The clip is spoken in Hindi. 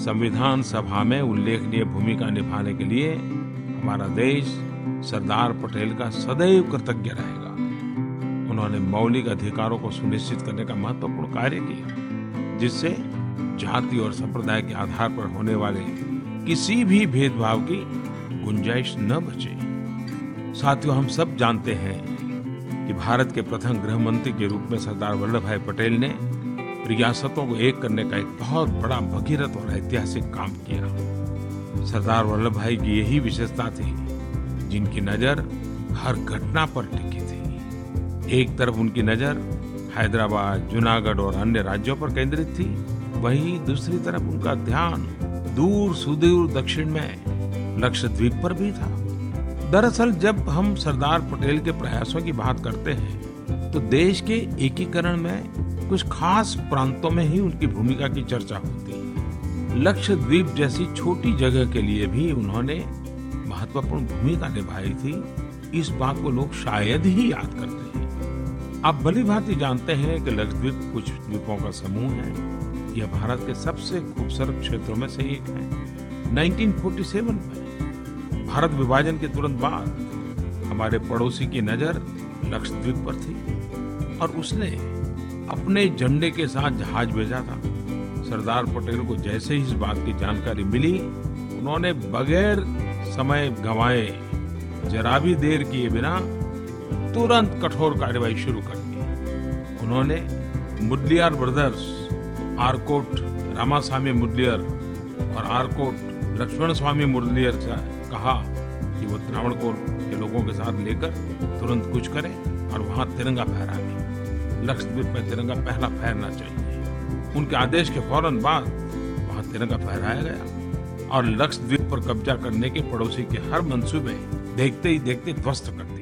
संविधान सभा में उल्लेखनीय भूमिका निभाने के लिए हमारा देश सरदार पटेल का सदैव कृतज्ञ रहेगा। उन्होंने मौलिक अधिकारों को सुनिश्चित करने का महत्वपूर्ण कार्य किया, जिससे जाति और संप्रदाय के आधार पर होने वाले किसी भी भेदभाव की गुंजाइश न बचे। साथियों, हम सब जानते हैं कि भारत के प्रथम गृह मंत्री के रूप में सरदार वल्लभ भाई पटेल ने रियासतों को एक करने का एक बहुत बड़ा भगीरथ और ऐतिहासिक काम किया। सरदार वल्लभ भाई की यही विशेषता थी, जिनकी नज़र हर घटना पर टिकी थी। एक तरफ़ उनकी नज़र हैदराबाद, जूनागढ़ और अन्य राज्यों पर केंद्रित थी, वहीं दूसरी तरफ़ उनका ध्यान दूर सुदूर दक्षिण में लक्षद्वीप पर भी था। दरअसल जब हम सरदार पटेल के प्रयासों की बात करते हैं तो देश के एकीकरण में कुछ खास प्रांतों में ही उनकी भूमिका की चर्चा होती है। लक्षद्वीप जैसी छोटी जगह के लिए भी उन्होंने महत्वपूर्ण भूमिका निभाई थी। इस बात को लोग शायद ही याद करते हैं। आप भली भांति जानते हैं कि लक्षद्वीप कुछ द्वीपों का समूह है। यह भारत के सबसे खूबसूरत क्षेत्रों में से एक है। 1947 में भारत विभाजन के तुरंत बाद हमारे पड़ोसी की नज़र लक्षद्वीप पर थी और उसने अपने झंडे के साथ जहाज़ भेजा था। सरदार पटेल को जैसे ही इस बात की जानकारी मिली, उन्होंने बगैर समय गंवाए, जरा भी देर किए बिना तुरंत कठोर कार्रवाई शुरू कर दी। उन्होंने मुदलियार ब्रदर्स, आरकोट रामास्वामी मुदलियर और आरकोट लक्ष्मण स्वामी मुरलियर से कहा कि वो त्रावणकोर के लोगों के साथ लेकर तुरंत कुछ करें और वहाँ तिरंगा फहराएँ। लक्षद्वीप में तिरंगा पहला फहरना चाहिए। उनके आदेश के फ़ौरन बाद वहाँ तिरंगा फहराया गया और लक्षद्वीप पर कब्जा करने के पड़ोसी के हर मंसूबे देखते ही देखते ध्वस्त कर दिए